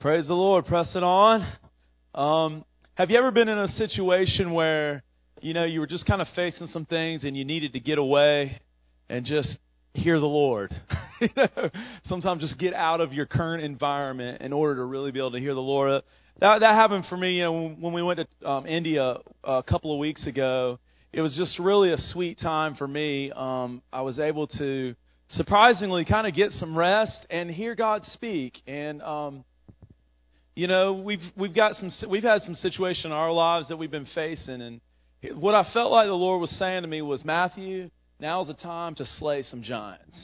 Praise the Lord. Press it on. Um, have you ever been in a situation where, you know, you were just kind of facing some things and you needed to get away and just hear the Lord? sometimes just get out of your current environment in order to really be able to hear the Lord. That that happened for me, you know, when we went to um, India a couple of weeks ago. It was just really a sweet time for me. Um, I was able to surprisingly kind of get some rest and hear God speak. And um, you know, we've we've got some we've had some situation in our lives that we've been facing, and what I felt like the Lord was saying to me was, Matthew, now's the time to slay some giants.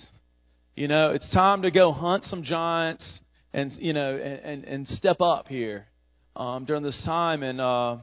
You know, it's time to go hunt some giants and you know and and, and step up here um, during this time. And uh,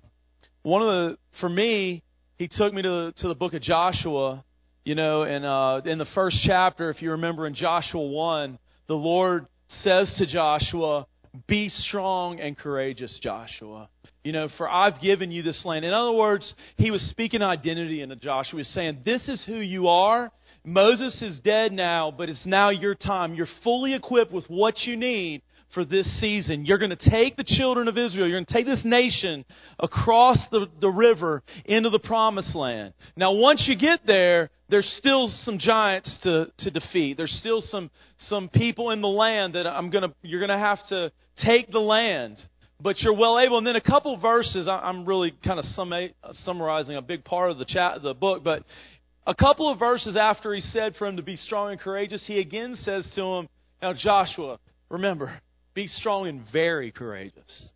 one of the for me, he took me to to the book of Joshua. You know, and uh, in the first chapter, if you remember in Joshua one, the Lord says to Joshua, be strong and courageous, Joshua. You know, for I've given you this land. In other words, he was speaking identity into Joshua. He was saying, This is who you are. Moses is dead now, but it's now your time. You're fully equipped with what you need for this season. You're going to take the children of Israel, you're going to take this nation across the, the river into the promised land. Now, once you get there, there's still some giants to, to defeat. There's still some, some people in the land that I'm gonna, you're going to have to take the land. But you're well able. And then a couple verses, I'm really kind of summarizing a big part of the, chat, the book, but a couple of verses after he said for him to be strong and courageous, he again says to him, Now, Joshua, remember, be strong and very courageous.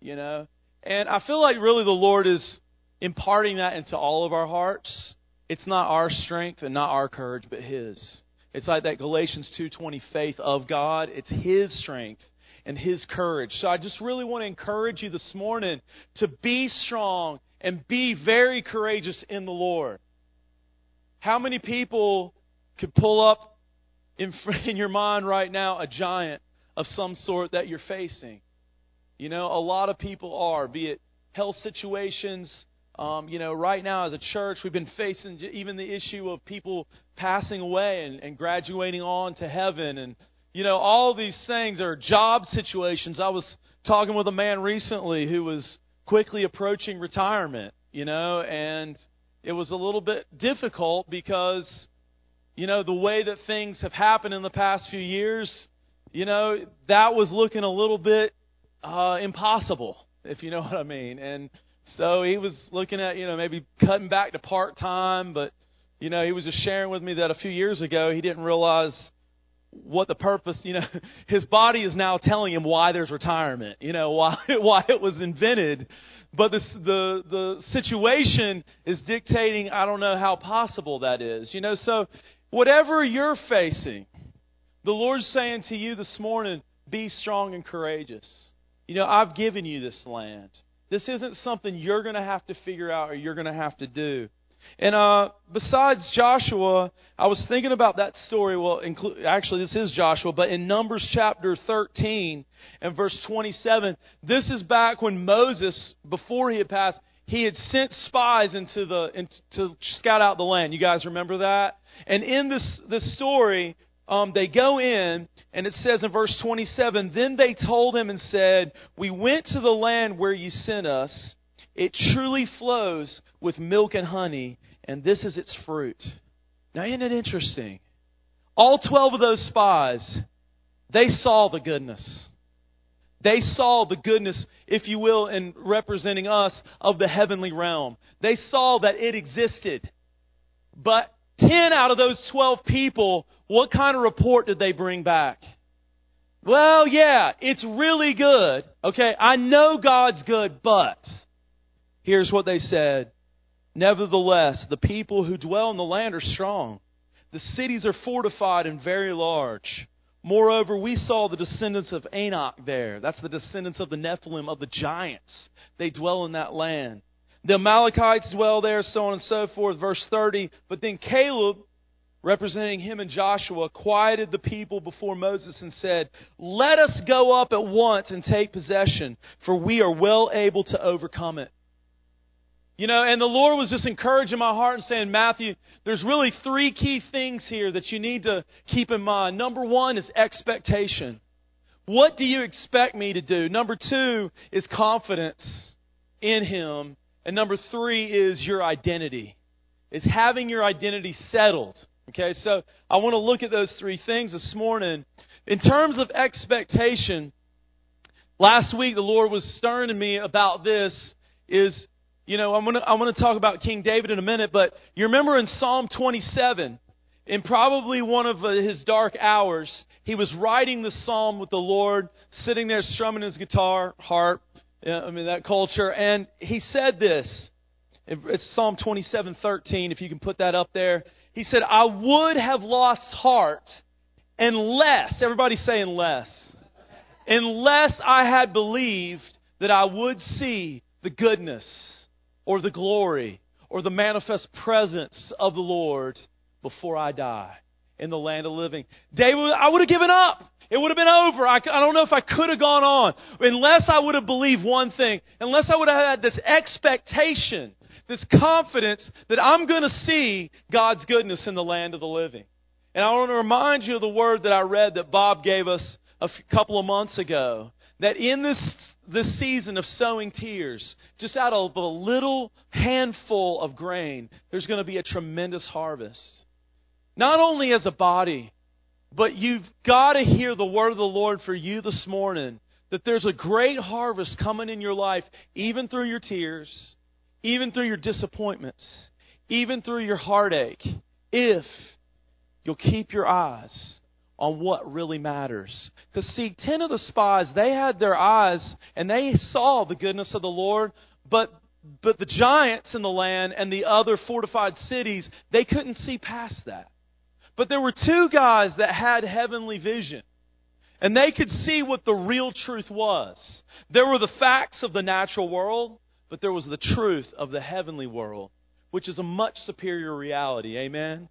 You know? And I feel like really the Lord is imparting that into all of our hearts. It's not our strength and not our courage, but His. It's like that Galatians 2:20 faith of God. It's His strength and His courage. So I just really want to encourage you this morning to be strong and be very courageous in the Lord. How many people could pull up in, in your mind right now a giant of some sort that you're facing. You know, a lot of people are, be it health situations. Um, you know, right now as a church, we've been facing even the issue of people passing away and, and graduating on to heaven. And, you know, all these things are job situations. I was talking with a man recently who was quickly approaching retirement, you know, and it was a little bit difficult because, you know, the way that things have happened in the past few years, you know, that was looking a little bit uh, impossible, if you know what I mean. And so he was looking at, you know, maybe cutting back to part time, but, you know, he was just sharing with me that a few years ago he didn't realize what the purpose, you know, his body is now telling him why there's retirement, you know, why why it was invented. But this, the the situation is dictating I don't know how possible that is. You know, so whatever you're facing, the Lord's saying to you this morning, be strong and courageous. You know, I've given you this land. This isn't something you're going to have to figure out or you're going to have to do. And uh, besides Joshua, I was thinking about that story. Well, inclu- actually, this is Joshua, but in Numbers chapter 13 and verse 27, this is back when Moses, before he had passed, he had sent spies into the into, to scout out the land. You guys remember that? And in this this story, um, they go in, and it says in verse 27 Then they told him and said, We went to the land where you sent us. It truly flows with milk and honey, and this is its fruit. Now, isn't it interesting? All 12 of those spies, they saw the goodness. They saw the goodness, if you will, in representing us of the heavenly realm. They saw that it existed. But 10 out of those 12 people, what kind of report did they bring back? Well, yeah, it's really good. Okay, I know God's good, but here's what they said. Nevertheless, the people who dwell in the land are strong. The cities are fortified and very large. Moreover, we saw the descendants of Anak there. That's the descendants of the Nephilim, of the giants. They dwell in that land. The Amalekites dwell there, so on and so forth. Verse 30. But then Caleb, representing him and Joshua, quieted the people before Moses and said, Let us go up at once and take possession, for we are well able to overcome it. You know, and the Lord was just encouraging my heart and saying, Matthew, there's really three key things here that you need to keep in mind. Number one is expectation. What do you expect me to do? Number two is confidence in Him. And number three is your identity, is having your identity settled. Okay, so I want to look at those three things this morning. In terms of expectation, last week the Lord was stirring to me about this is, you know, I'm to, I'm to talk about King David in a minute, but you remember in Psalm 27, in probably one of uh, his dark hours, he was writing the psalm with the Lord, sitting there strumming his guitar, harp, I mean that culture, and he said this. It's Psalm 27:13 if you can put that up there. He said, "I would have lost heart unless everybody say unless unless I had believed that I would see the goodness or the glory or the manifest presence of the Lord before I die in the land of living. David, I would have given up. It would have been over. I, I don't know if I could have gone on unless I would have believed one thing, unless I would have had this expectation, this confidence that I'm going to see God's goodness in the land of the living. And I want to remind you of the word that I read that Bob gave us a couple of months ago. That in this, this season of sowing tears, just out of a little handful of grain, there's going to be a tremendous harvest. Not only as a body, but you've got to hear the word of the Lord for you this morning that there's a great harvest coming in your life, even through your tears, even through your disappointments, even through your heartache, if you'll keep your eyes on what really matters. Because, see, 10 of the spies, they had their eyes and they saw the goodness of the Lord, but but the giants in the land and the other fortified cities, they couldn't see past that. But there were two guys that had heavenly vision. And they could see what the real truth was. There were the facts of the natural world, but there was the truth of the heavenly world, which is a much superior reality. Amen?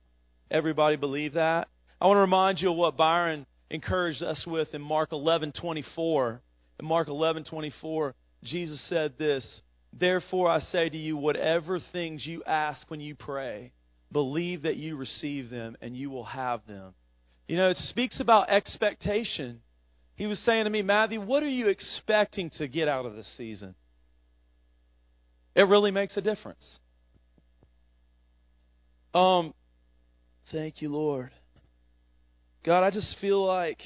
Everybody believe that? I want to remind you of what Byron encouraged us with in Mark 11:24. In Mark 11:24, Jesus said this, "Therefore I say to you, whatever things you ask when you pray, believe that you receive them and you will have them." You know, it speaks about expectation. He was saying to me, Matthew, what are you expecting to get out of this season? It really makes a difference. Um, thank you, Lord. God, I just feel like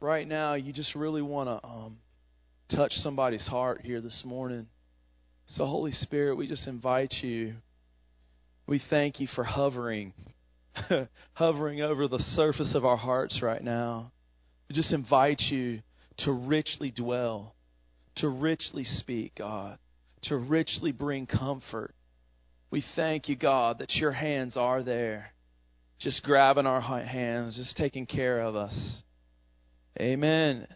right now you just really want to um, touch somebody's heart here this morning. So, Holy Spirit, we just invite you. We thank you for hovering, hovering over the surface of our hearts right now. We just invite you to richly dwell, to richly speak, God, to richly bring comfort. We thank you, God, that your hands are there just grabbing our hands, just taking care of us. Amen.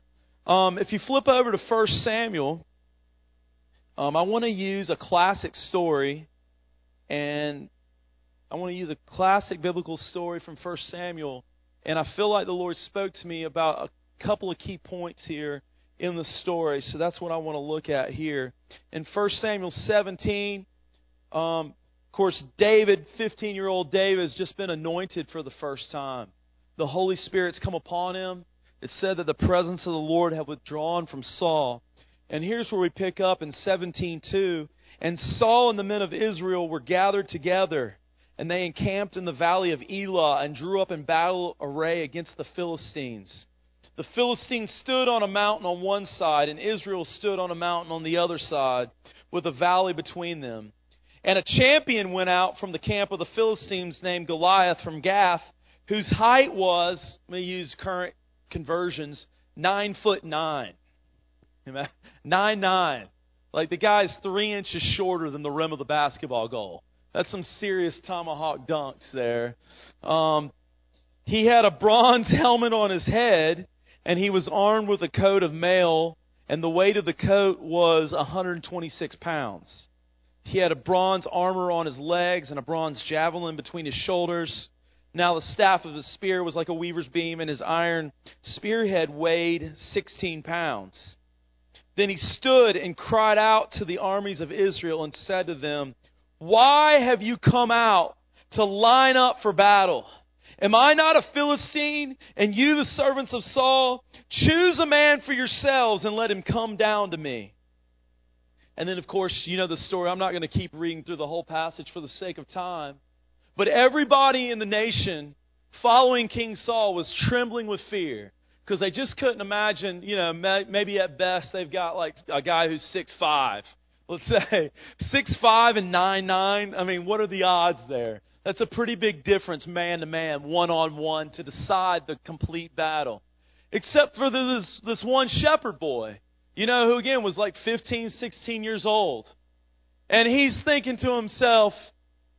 Um, if you flip over to 1 Samuel, um, I want to use a classic story, and I want to use a classic biblical story from 1 Samuel, and I feel like the Lord spoke to me about a couple of key points here in the story, so that's what I want to look at here. In 1 Samuel 17, um, of course, David, 15 year old David, has just been anointed for the first time. The Holy Spirit's come upon him. It said that the presence of the Lord had withdrawn from Saul. And here's where we pick up in 17:2. And Saul and the men of Israel were gathered together, and they encamped in the valley of Elah and drew up in battle array against the Philistines. The Philistines stood on a mountain on one side, and Israel stood on a mountain on the other side, with a valley between them. And a champion went out from the camp of the Philistines named Goliath from Gath, whose height was, let me use current conversions, nine foot nine. Nine nine. Like the guy's three inches shorter than the rim of the basketball goal. That's some serious tomahawk dunks there. Um, he had a bronze helmet on his head, and he was armed with a coat of mail, and the weight of the coat was 126 pounds. He had a bronze armor on his legs and a bronze javelin between his shoulders. Now the staff of his spear was like a weaver's beam, and his iron spearhead weighed 16 pounds. Then he stood and cried out to the armies of Israel and said to them, Why have you come out to line up for battle? Am I not a Philistine, and you the servants of Saul? Choose a man for yourselves and let him come down to me. And then, of course, you know the story. I'm not going to keep reading through the whole passage for the sake of time. But everybody in the nation following King Saul was trembling with fear because they just couldn't imagine, you know, maybe at best they've got like a guy who's six five. Let's say six five and nine nine. I mean, what are the odds there? That's a pretty big difference, man to man, one on one, to decide the complete battle. Except for this this one shepherd boy, you know, who again was like 15, 16 years old, and he's thinking to himself,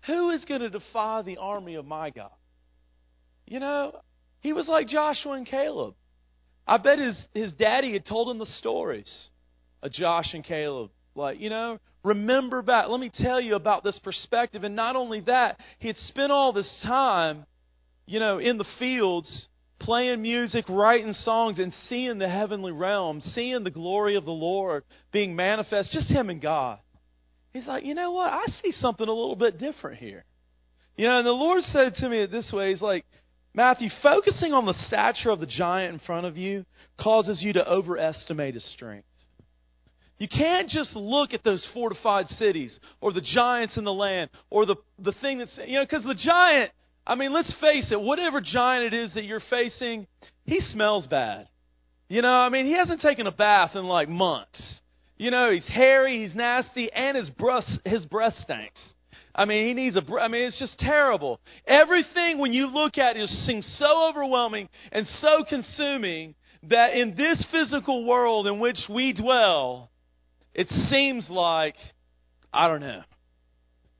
"Who is going to defy the army of my God?" You know, he was like Joshua and Caleb. I bet his his daddy had told him the stories of Josh and Caleb. Like, you know, remember back. Let me tell you about this perspective. And not only that, he had spent all this time, you know, in the fields playing music, writing songs, and seeing the heavenly realm, seeing the glory of the Lord being manifest, just him and God. He's like, you know what? I see something a little bit different here. You know, and the Lord said to me this way He's like, Matthew, focusing on the stature of the giant in front of you causes you to overestimate his strength. You can't just look at those fortified cities or the giants in the land or the, the thing that's, you know, because the giant, I mean, let's face it, whatever giant it is that you're facing, he smells bad. You know, I mean, he hasn't taken a bath in like months. You know, he's hairy, he's nasty, and his breath, his breath stinks. I mean, he needs a. I mean, it's just terrible. Everything when you look at it seems so overwhelming and so consuming that in this physical world in which we dwell, it seems like I don't know.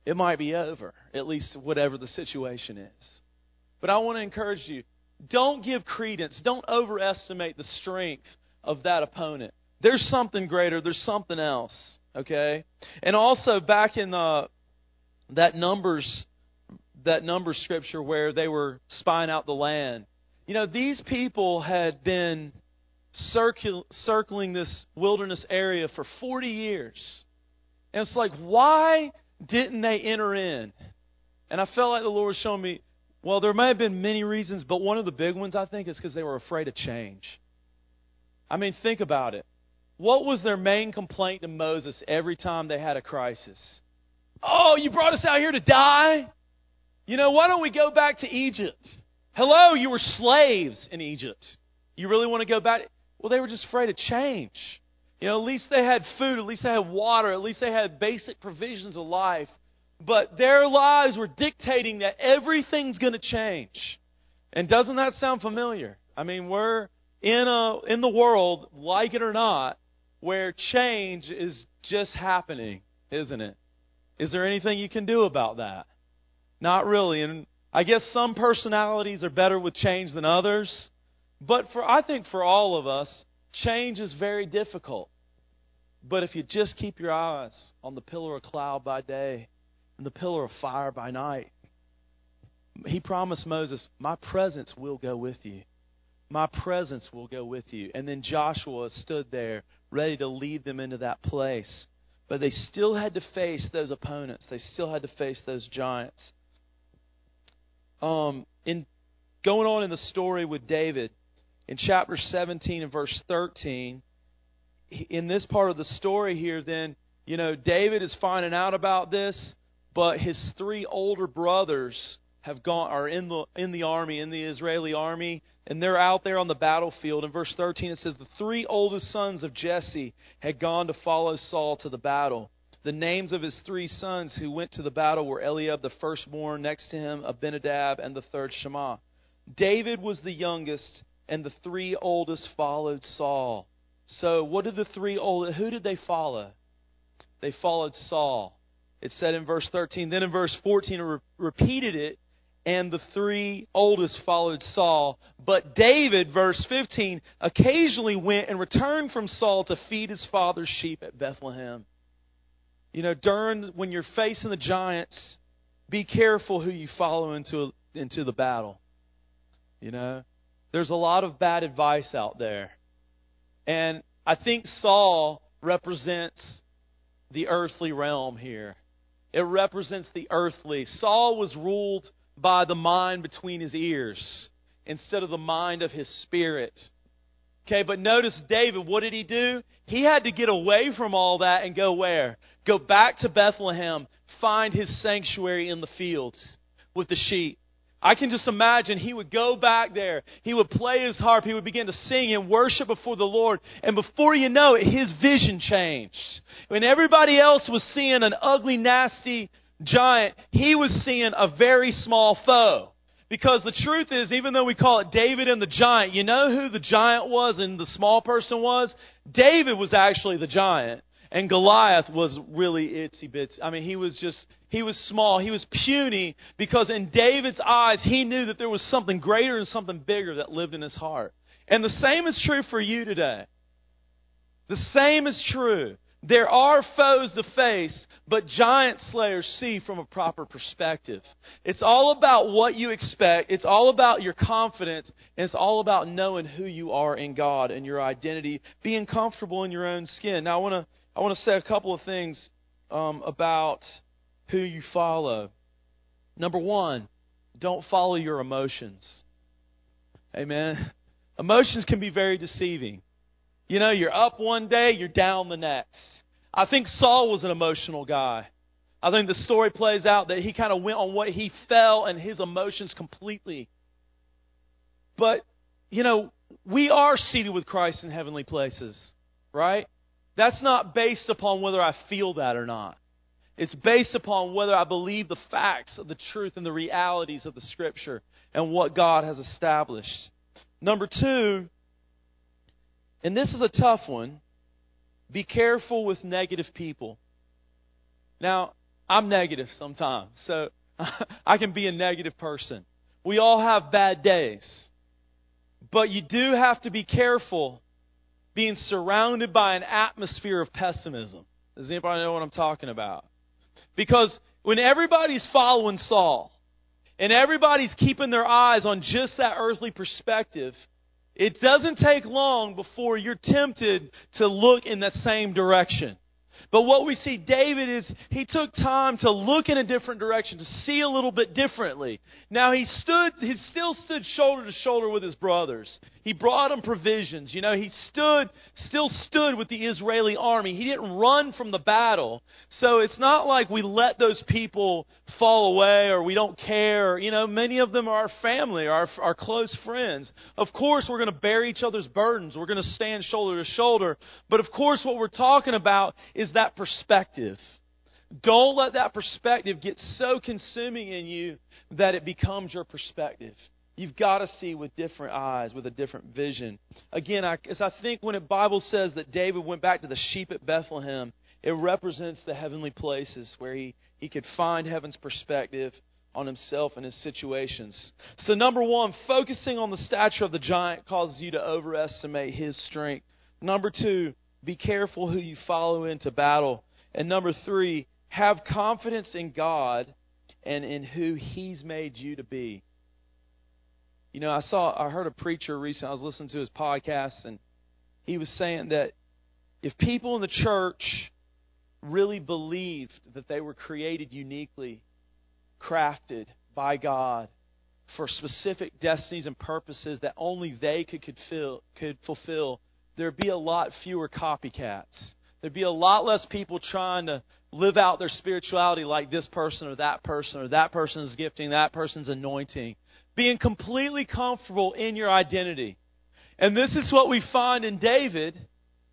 It might be over, at least whatever the situation is. But I want to encourage you: don't give credence. Don't overestimate the strength of that opponent. There's something greater. There's something else. Okay. And also back in the that numbers that number scripture where they were spying out the land. You know, these people had been circling this wilderness area for 40 years. And it's like, why didn't they enter in? And I felt like the Lord was showing me, well, there may have been many reasons, but one of the big ones, I think, is because they were afraid of change. I mean, think about it. What was their main complaint to Moses every time they had a crisis? Oh, you brought us out here to die? You know, why don't we go back to Egypt? Hello, you were slaves in Egypt. You really want to go back? Well, they were just afraid of change. You know, at least they had food, at least they had water, at least they had basic provisions of life. But their lives were dictating that everything's going to change. And doesn't that sound familiar? I mean, we're in a in the world, like it or not, where change is just happening, isn't it? Is there anything you can do about that? Not really. And I guess some personalities are better with change than others. But for I think for all of us, change is very difficult. But if you just keep your eyes on the pillar of cloud by day and the pillar of fire by night, he promised Moses, My presence will go with you. My presence will go with you. And then Joshua stood there ready to lead them into that place. But they still had to face those opponents. They still had to face those giants. Um, in going on in the story with David, in chapter 17 and verse 13, in this part of the story here, then, you know, David is finding out about this, but his three older brothers have gone are in the in the army, in the Israeli army, and they're out there on the battlefield. In verse 13 it says the three oldest sons of Jesse had gone to follow Saul to the battle. The names of his three sons who went to the battle were Eliab the firstborn, next to him Abinadab, and the third Shammah. David was the youngest, and the three oldest followed Saul. So, what did the three old? Who did they follow? They followed Saul. It said in verse 13. Then in verse 14, it re- repeated it and the three oldest followed Saul. But David, verse 15, occasionally went and returned from Saul to feed his father's sheep at Bethlehem. You know, during when you're facing the giants, be careful who you follow into into the battle. You know, there's a lot of bad advice out there. And I think Saul represents the earthly realm here. It represents the earthly. Saul was ruled by the mind between his ears instead of the mind of his spirit. Okay, but notice David, what did he do? He had to get away from all that and go where? Go back to Bethlehem, find his sanctuary in the fields with the sheep. I can just imagine he would go back there. He would play his harp. He would begin to sing and worship before the Lord. And before you know it, his vision changed. When everybody else was seeing an ugly, nasty giant, he was seeing a very small foe. Because the truth is, even though we call it David and the giant, you know who the giant was and the small person was? David was actually the giant. And Goliath was really itsy bitsy. I mean, he was just, he was small. He was puny because in David's eyes, he knew that there was something greater and something bigger that lived in his heart. And the same is true for you today. The same is true. There are foes to face, but giant slayers see from a proper perspective. It's all about what you expect. It's all about your confidence. And it's all about knowing who you are in God and your identity, being comfortable in your own skin. Now, I want to I want to say a couple of things um, about who you follow. Number one, don't follow your emotions. Amen. Emotions can be very deceiving. You know, you're up one day, you're down the next. I think Saul was an emotional guy. I think the story plays out that he kind of went on what he felt and his emotions completely. But, you know, we are seated with Christ in heavenly places, right? That's not based upon whether I feel that or not. It's based upon whether I believe the facts of the truth and the realities of the Scripture and what God has established. Number two, and this is a tough one, be careful with negative people. Now, I'm negative sometimes, so I can be a negative person. We all have bad days. But you do have to be careful being surrounded by an atmosphere of pessimism. Does anybody know what I'm talking about? Because when everybody's following Saul and everybody's keeping their eyes on just that earthly perspective, it doesn't take long before you're tempted to look in that same direction. But what we see David is he took time to look in a different direction, to see a little bit differently. Now he stood, he still stood shoulder to shoulder with his brothers. He brought them provisions. You know, he stood, still stood with the Israeli army. He didn't run from the battle. So it's not like we let those people fall away or we don't care. You know, many of them are our family, our, our close friends. Of course, we're going to bear each other's burdens. We're going to stand shoulder to shoulder. But of course, what we're talking about is that perspective. Don't let that perspective get so consuming in you that it becomes your perspective. You've got to see with different eyes, with a different vision. Again, I, as I think when the Bible says that David went back to the sheep at Bethlehem, it represents the heavenly places where he, he could find heaven's perspective on himself and his situations. So, number one, focusing on the stature of the giant causes you to overestimate his strength. Number two, be careful who you follow into battle. And number three, have confidence in God and in who He's made you to be. You know, I saw, I heard a preacher recently, I was listening to his podcast, and he was saying that if people in the church really believed that they were created uniquely, crafted by God for specific destinies and purposes that only they could, could, fill, could fulfill, there'd be a lot fewer copycats. There'd be a lot less people trying to live out their spirituality like this person or that person or that person's gifting, that person's anointing being completely comfortable in your identity. And this is what we find in David.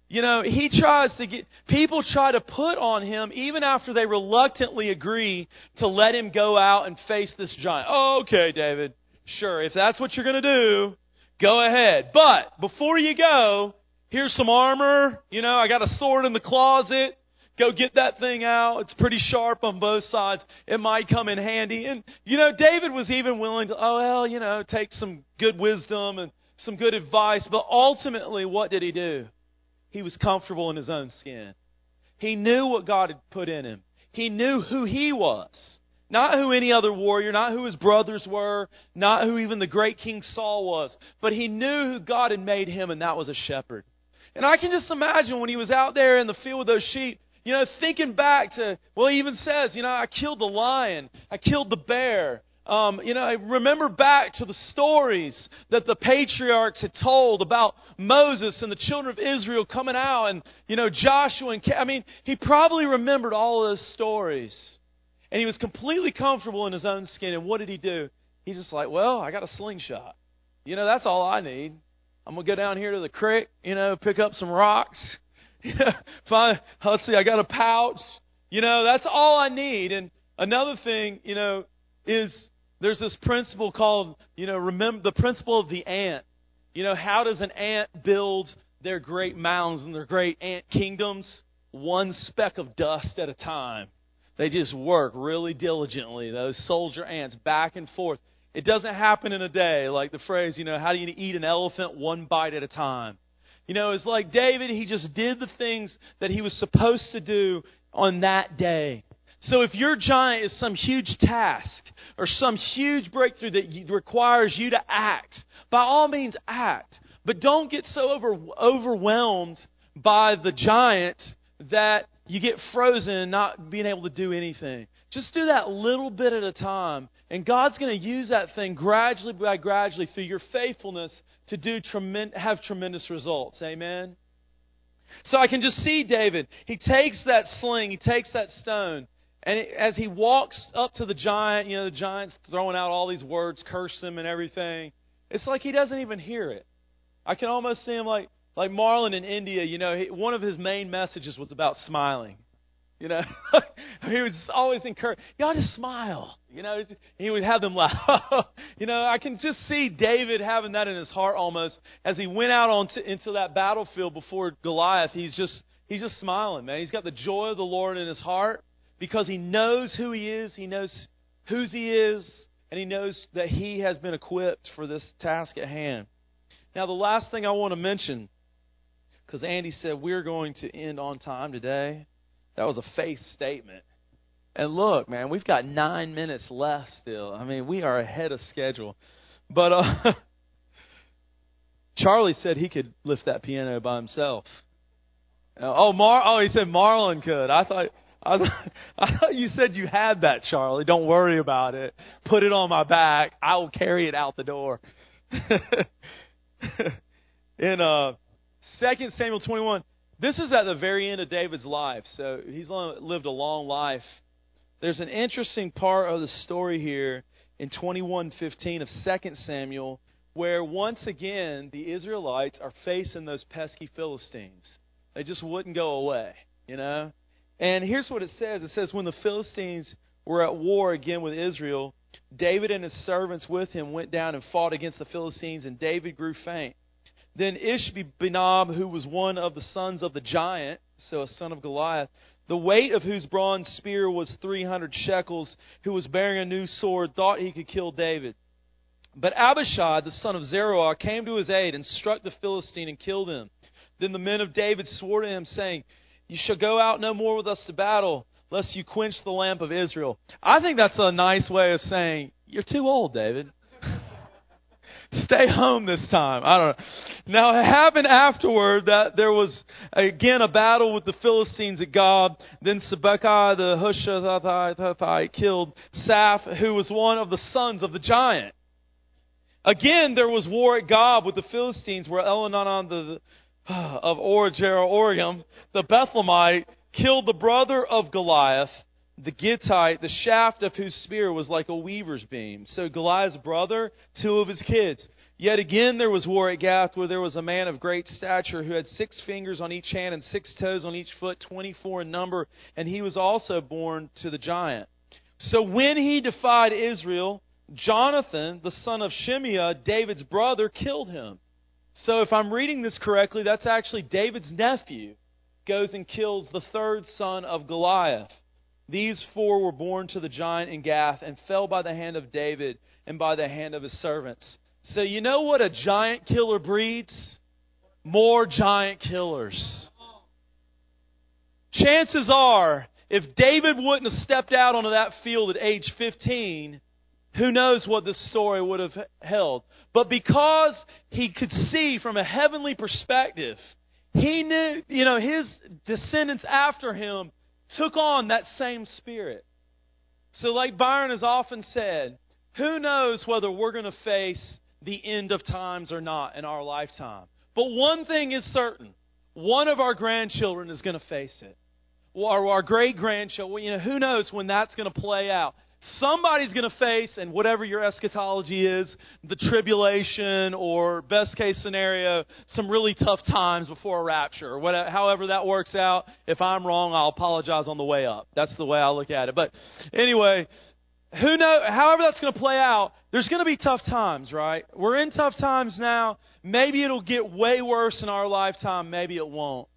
You know, he tries to get, people try to put on him, even after they reluctantly agree to let him go out and face this giant. Oh, okay, David, sure, if that's what you're going to do, go ahead. But before you go, here's some armor. You know, I got a sword in the closet. Go get that thing out. It's pretty sharp on both sides. It might come in handy. And, you know, David was even willing to, oh, well, you know, take some good wisdom and some good advice. But ultimately, what did he do? He was comfortable in his own skin. He knew what God had put in him. He knew who he was. Not who any other warrior, not who his brothers were, not who even the great King Saul was, but he knew who God had made him, and that was a shepherd. And I can just imagine when he was out there in the field with those sheep, you know, thinking back to, well, he even says, you know, I killed the lion, I killed the bear, um, you know, I remember back to the stories that the patriarchs had told about Moses and the children of Israel coming out and, you know, Joshua and, I mean, he probably remembered all those stories. And he was completely comfortable in his own skin. And what did he do? He's just like, well, I got a slingshot. You know, that's all I need. I'm going to go down here to the creek, you know, pick up some rocks. Let's see, I got a pouch. You know, that's all I need. And another thing, you know, is there's this principle called, you know, remember the principle of the ant. You know, how does an ant build their great mounds and their great ant kingdoms? One speck of dust at a time. They just work really diligently, those soldier ants, back and forth. It doesn't happen in a day, like the phrase, you know, how do you eat an elephant one bite at a time? You know, it's like David, he just did the things that he was supposed to do on that day. So if your giant is some huge task or some huge breakthrough that requires you to act, by all means act. But don't get so over, overwhelmed by the giant that you get frozen and not being able to do anything. Just do that little bit at a time. And God's going to use that thing gradually by gradually through your faithfulness to do tremend- have tremendous results. Amen. So I can just see David. He takes that sling, he takes that stone, and as he walks up to the giant, you know, the giant's throwing out all these words, curse him and everything. It's like he doesn't even hear it. I can almost see him like like Marlon in India. You know, one of his main messages was about smiling. You know, he was always encouraged. Ought to smile. You know, he would have them laugh. you know, I can just see David having that in his heart almost as he went out onto into that battlefield before Goliath. He's just he's just smiling, man. He's got the joy of the Lord in his heart because he knows who he is, he knows whose he is, and he knows that he has been equipped for this task at hand. Now, the last thing I want to mention, because Andy said we're going to end on time today. That was a faith statement. And look, man, we've got nine minutes left still. I mean, we are ahead of schedule. But uh, Charlie said he could lift that piano by himself. Uh, oh, Mar. Oh, he said Marlon could. I thought. I thought, I thought you said you had that, Charlie. Don't worry about it. Put it on my back. I will carry it out the door. In uh, 2 Samuel 21, this is at the very end of David's life, so he's lived a long life. There's an interesting part of the story here in 21:15 of 2 Samuel where once again the Israelites are facing those pesky Philistines. They just wouldn't go away, you know? And here's what it says. It says when the Philistines were at war again with Israel, David and his servants with him went down and fought against the Philistines and David grew faint. Then Ishbi-benob, who was one of the sons of the giant, so a son of Goliath, the weight of whose bronze spear was 300 shekels, who was bearing a new sword, thought he could kill David. But Abishai, the son of Zeruiah, came to his aid and struck the Philistine and killed him. Then the men of David swore to him, saying, You shall go out no more with us to battle, lest you quench the lamp of Israel. I think that's a nice way of saying, You're too old, David. Stay home this time. I don't know. Now it happened afterward that there was again a battle with the Philistines at Gob. Then Sibbecai the Hushathite killed Saph, who was one of the sons of the giant. Again, there was war at Gob with the Philistines, where Elhanan the, of Orogem, the Bethlehemite, killed the brother of Goliath the Gittite, the shaft of whose spear was like a weaver's beam. So Goliath's brother, two of his kids. Yet again there was war at Gath, where there was a man of great stature who had six fingers on each hand and six toes on each foot, twenty-four in number, and he was also born to the giant. So when he defied Israel, Jonathan, the son of Shimeah, David's brother, killed him. So if I'm reading this correctly, that's actually David's nephew goes and kills the third son of Goliath. These four were born to the giant in Gath and fell by the hand of David and by the hand of his servants. So, you know what a giant killer breeds? More giant killers. Chances are, if David wouldn't have stepped out onto that field at age 15, who knows what this story would have held. But because he could see from a heavenly perspective, he knew, you know, his descendants after him took on that same spirit. So, like Byron has often said, Who knows whether we're going to face the end of times or not in our lifetime? But one thing is certain one of our grandchildren is going to face it. Or our great grandchildren. You know, who knows when that's going to play out? Somebody's going to face, and whatever your eschatology is, the tribulation or best case scenario, some really tough times before a rapture, or whatever, however that works out. If I'm wrong, I'll apologize on the way up. That's the way I look at it. But anyway, who know? However that's going to play out, there's going to be tough times, right? We're in tough times now. Maybe it'll get way worse in our lifetime. Maybe it won't.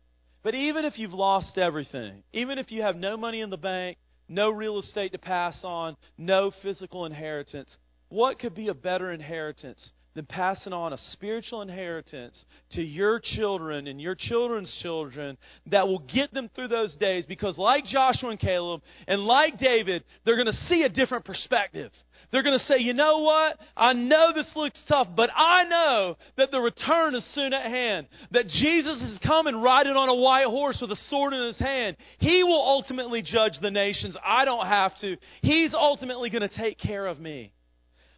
But even if you've lost everything, even if you have no money in the bank, no real estate to pass on, no physical inheritance. What could be a better inheritance than passing on a spiritual inheritance to your children and your children's children that will get them through those days? Because, like Joshua and Caleb, and like David, they're going to see a different perspective. They're going to say, you know what? I know this looks tough, but I know that the return is soon at hand. That Jesus is coming riding on a white horse with a sword in his hand. He will ultimately judge the nations. I don't have to. He's ultimately going to take care of me.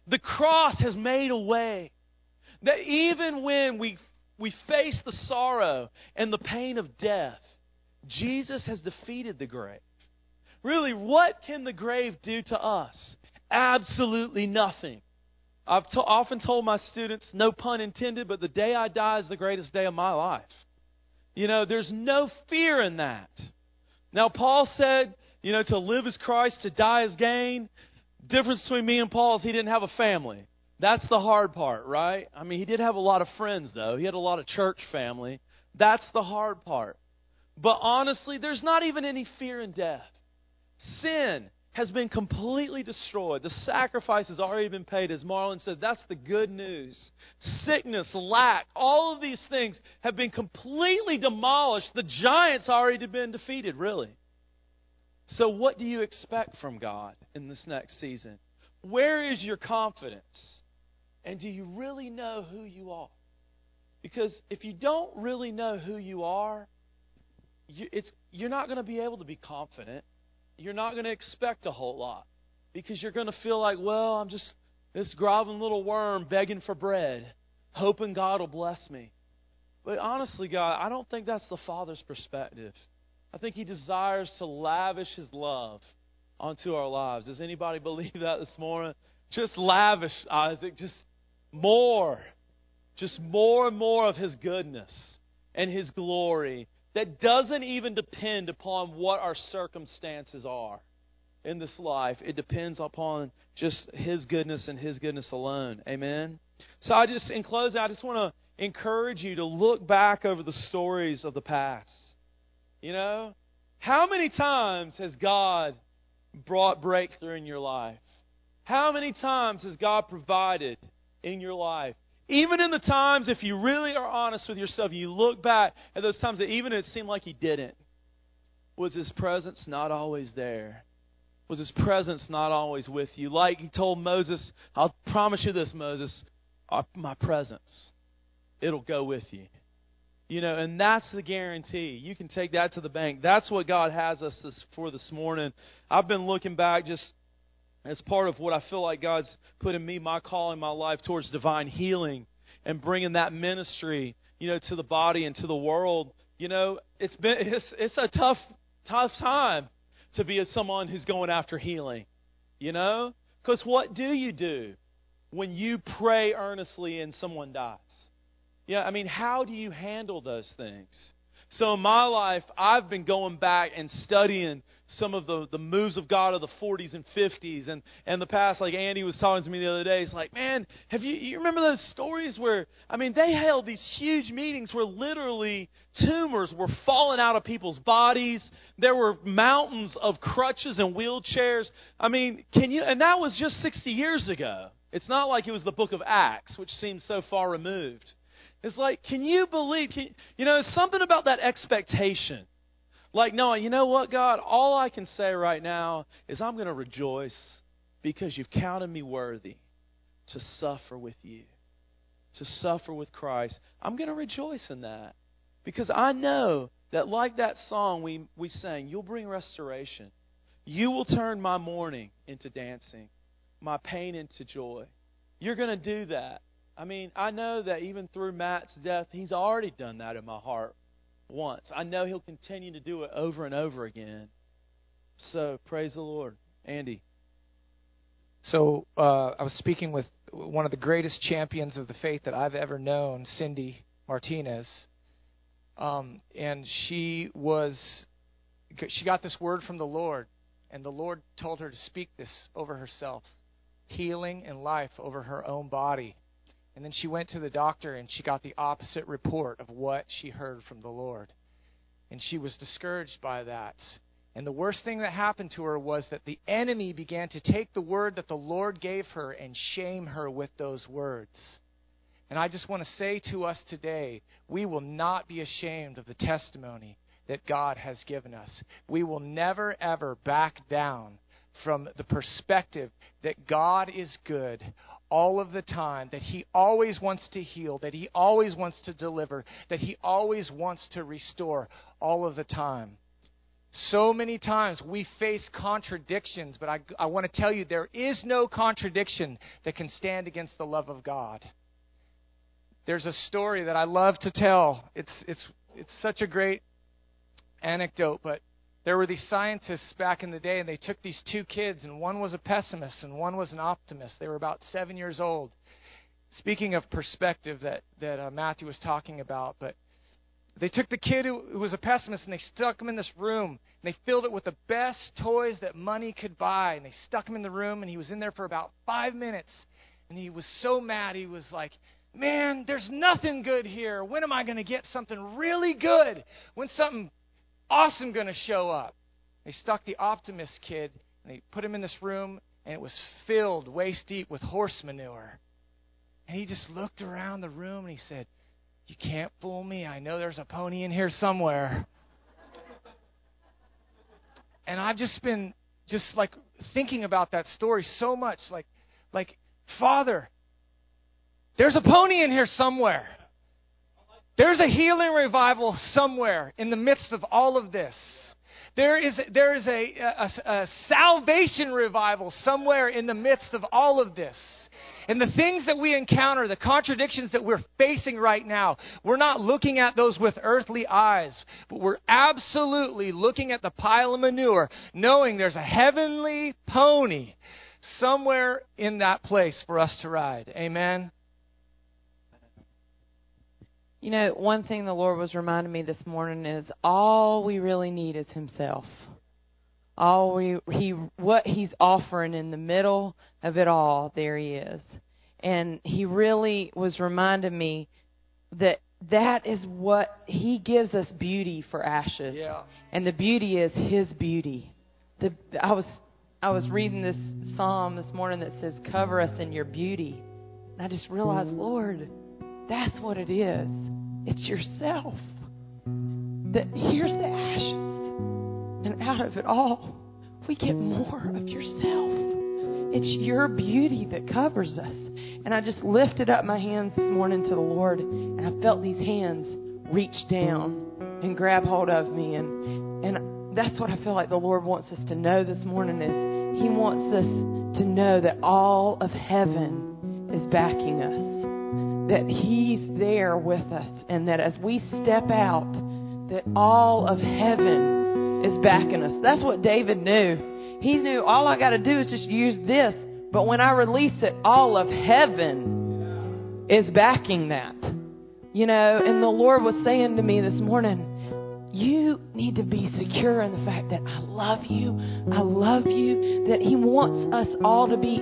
The cross has made a way that even when we, we face the sorrow and the pain of death, Jesus has defeated the grave. Really, what can the grave do to us? Absolutely nothing. I've often told my students, no pun intended, but the day I die is the greatest day of my life. You know, there's no fear in that. Now, Paul said, you know, to live is Christ, to die is gain. Difference between me and Paul is he didn't have a family. That's the hard part, right? I mean, he did have a lot of friends, though. He had a lot of church family. That's the hard part. But honestly, there's not even any fear in death. Sin has been completely destroyed. The sacrifice has already been paid. As Marlon said, that's the good news. Sickness, lack, all of these things have been completely demolished. The giants already been defeated, really. So, what do you expect from God in this next season? Where is your confidence? And do you really know who you are? Because if you don't really know who you are, you, you're not going to be able to be confident you're not going to expect a whole lot because you're going to feel like, well, I'm just this groveling little worm begging for bread, hoping God will bless me. But honestly, God, I don't think that's the Father's perspective. I think He desires to lavish His love onto our lives. Does anybody believe that this morning? Just lavish, Isaac, just more. Just more and more of His goodness and His glory that doesn't even depend upon what our circumstances are in this life. It depends upon just His goodness and His goodness alone. Amen? So, I just, in closing, I just want to encourage you to look back over the stories of the past. You know, how many times has God brought breakthrough in your life? How many times has God provided in your life? Even in the times, if you really are honest with yourself, you look back at those times that even it seemed like He didn't, was His presence not always there? Was His presence not always with you? Like He told Moses, I'll promise you this, Moses, uh, my presence, it'll go with you. You know, and that's the guarantee. You can take that to the bank. That's what God has us this, for this morning. I've been looking back just as part of what I feel like God's put in me, my call in my life towards divine healing and bringing that ministry, you know, to the body and to the world. You know, it's been it's it's a tough tough time to be someone who's going after healing. You know, because what do you do when you pray earnestly and someone dies? Yeah, I mean, how do you handle those things? So in my life, I've been going back and studying some of the, the moves of God of the 40s and 50s and, and the past. Like Andy was talking to me the other day. He's like, man, have you, you remember those stories where, I mean, they held these huge meetings where literally tumors were falling out of people's bodies. There were mountains of crutches and wheelchairs. I mean, can you, and that was just 60 years ago. It's not like it was the book of Acts, which seems so far removed. It's like, can you believe? Can, you know, something about that expectation. Like, no, you know what, God? All I can say right now is I'm going to rejoice because you've counted me worthy to suffer with you, to suffer with Christ. I'm going to rejoice in that because I know that, like that song we, we sang, you'll bring restoration. You will turn my mourning into dancing. my pain into joy. You're going to do that. I mean, I know that even through Matt's death, he's already done that in my heart once. I know he'll continue to do it over and over again. So, praise the Lord. Andy. So, uh, I was speaking with one of the greatest champions of the faith that I've ever known, Cindy Martinez. Um, and she was, she got this word from the Lord, and the Lord told her to speak this over herself healing and life over her own body. And then she went to the doctor and she got the opposite report of what she heard from the Lord. And she was discouraged by that. And the worst thing that happened to her was that the enemy began to take the word that the Lord gave her and shame her with those words. And I just want to say to us today, we will not be ashamed of the testimony that God has given us. We will never, ever back down from the perspective that God is good all of the time, that He always wants to heal, that He always wants to deliver, that He always wants to restore all of the time. So many times we face contradictions, but I, I want to tell you there is no contradiction that can stand against the love of God. There's a story that I love to tell. It's, it's, it's such a great anecdote, but there were these scientists back in the day, and they took these two kids, and one was a pessimist and one was an optimist. They were about seven years old. Speaking of perspective that, that uh, Matthew was talking about, but they took the kid who, who was a pessimist and they stuck him in this room, and they filled it with the best toys that money could buy, and they stuck him in the room, and he was in there for about five minutes, and he was so mad. He was like, Man, there's nothing good here. When am I going to get something really good? When something awesome going to show up. They stuck the optimist kid and they put him in this room, and it was filled waist deep with horse manure. And he just looked around the room and he said, You can't fool me. I know there's a pony in here somewhere. and I've just been just like thinking about that story so much like like father there's a pony in here somewhere there's a healing revival somewhere in the midst of all of this. There is, there is a, a, a salvation revival somewhere in the midst of all of this. And the things that we encounter, the contradictions that we're facing right now, we're not looking at those with earthly eyes, but we're absolutely looking at the pile of manure, knowing there's a heavenly pony somewhere in that place for us to ride. Amen. You know, one thing the Lord was reminding me this morning is all we really need is Himself. All we He what He's offering in the middle of it all, there He is, and He really was reminding me that that is what He gives us beauty for ashes, yeah. and the beauty is His beauty. The I was I was reading this psalm this morning that says, "Cover us in Your beauty," and I just realized, mm-hmm. Lord that's what it is. It's yourself. That here's the ashes. And out of it all, we get more of yourself. It's your beauty that covers us. And I just lifted up my hands this morning to the Lord, and I felt these hands reach down and grab hold of me. And, and that's what I feel like the Lord wants us to know this morning is He wants us to know that all of heaven is backing us that He's there with us, and that as we step out, that all of heaven is backing us. That's what David knew. He knew all I got to do is just use this, but when I release it, all of heaven is backing that. You know, and the Lord was saying to me this morning, you need to be secure in the fact that I love you. I love you. That He wants us all to be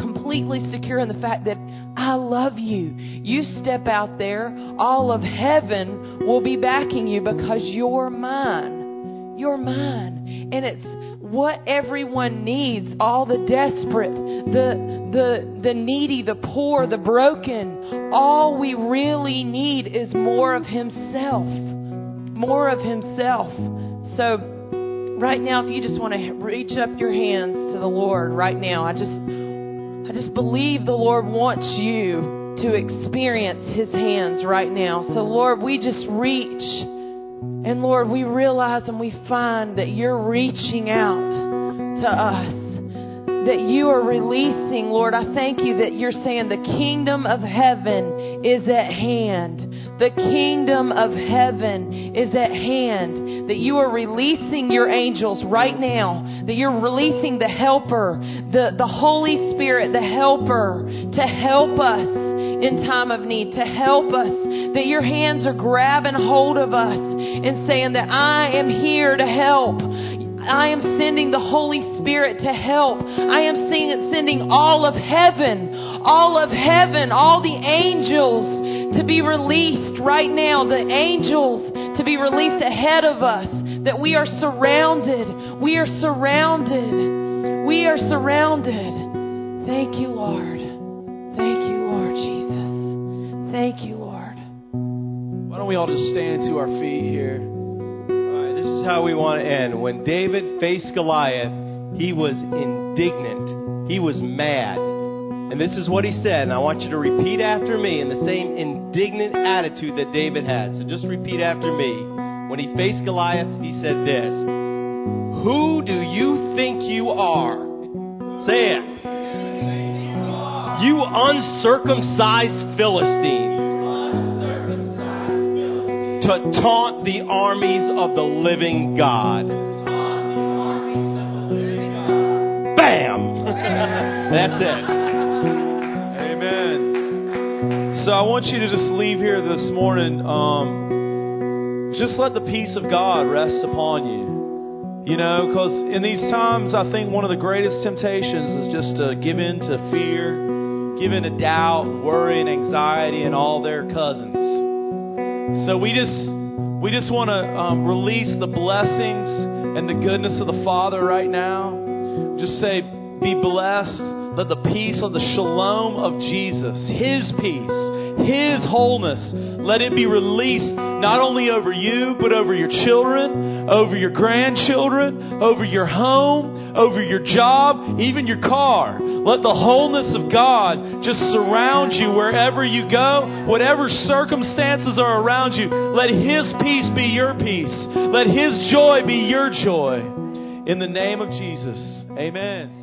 completely secure in the fact that I love you. You step out there, all of heaven will be backing you because you're mine. You're mine. And it's what everyone needs, all the desperate, the the the needy, the poor, the broken. All we really need is more of himself. More of himself. So right now if you just want to reach up your hands to the Lord right now, I just I just believe the Lord wants you to experience His hands right now. So, Lord, we just reach. And, Lord, we realize and we find that you're reaching out to us. that you are releasing, Lord. I thank you that you're saying the kingdom of heaven is at hand. The kingdom of heaven is at hand. That you are releasing your angels right now. That you're releasing the helper, the, the Holy Spirit, the helper to help us in time of need, to help us. That your hands are grabbing hold of us and saying that I am here to help. I am sending the Holy Spirit to help. I am seeing, sending all of heaven, all of heaven, all the angels to be released right now, the angels to be released ahead of us, that we are surrounded. We are surrounded. We are surrounded. Thank you, Lord. Thank you, Lord Jesus. Thank you, Lord. Why don't we all just stand to our feet here? All right, this is how we want to end. When David faced Goliath, he was indignant. He was mad. And this is what he said, and I want you to repeat after me in the same indignant attitude that David had. So just repeat after me. When he faced Goliath, he said this Who do you think you are? Say it. You uncircumcised Philistine. To taunt the armies of the living God. Bam! That's it. So I want you to just leave here this morning. Um, just let the peace of God rest upon you. You know, because in these times, I think one of the greatest temptations is just to give in to fear, give in to doubt, worry, and anxiety, and all their cousins. So we just we just want to um, release the blessings and the goodness of the Father right now. Just say, be blessed. Let the peace of the shalom of Jesus, His peace, His wholeness, let it be released not only over you, but over your children, over your grandchildren, over your home, over your job, even your car. Let the wholeness of God just surround you wherever you go, whatever circumstances are around you. Let His peace be your peace. Let His joy be your joy. In the name of Jesus, amen.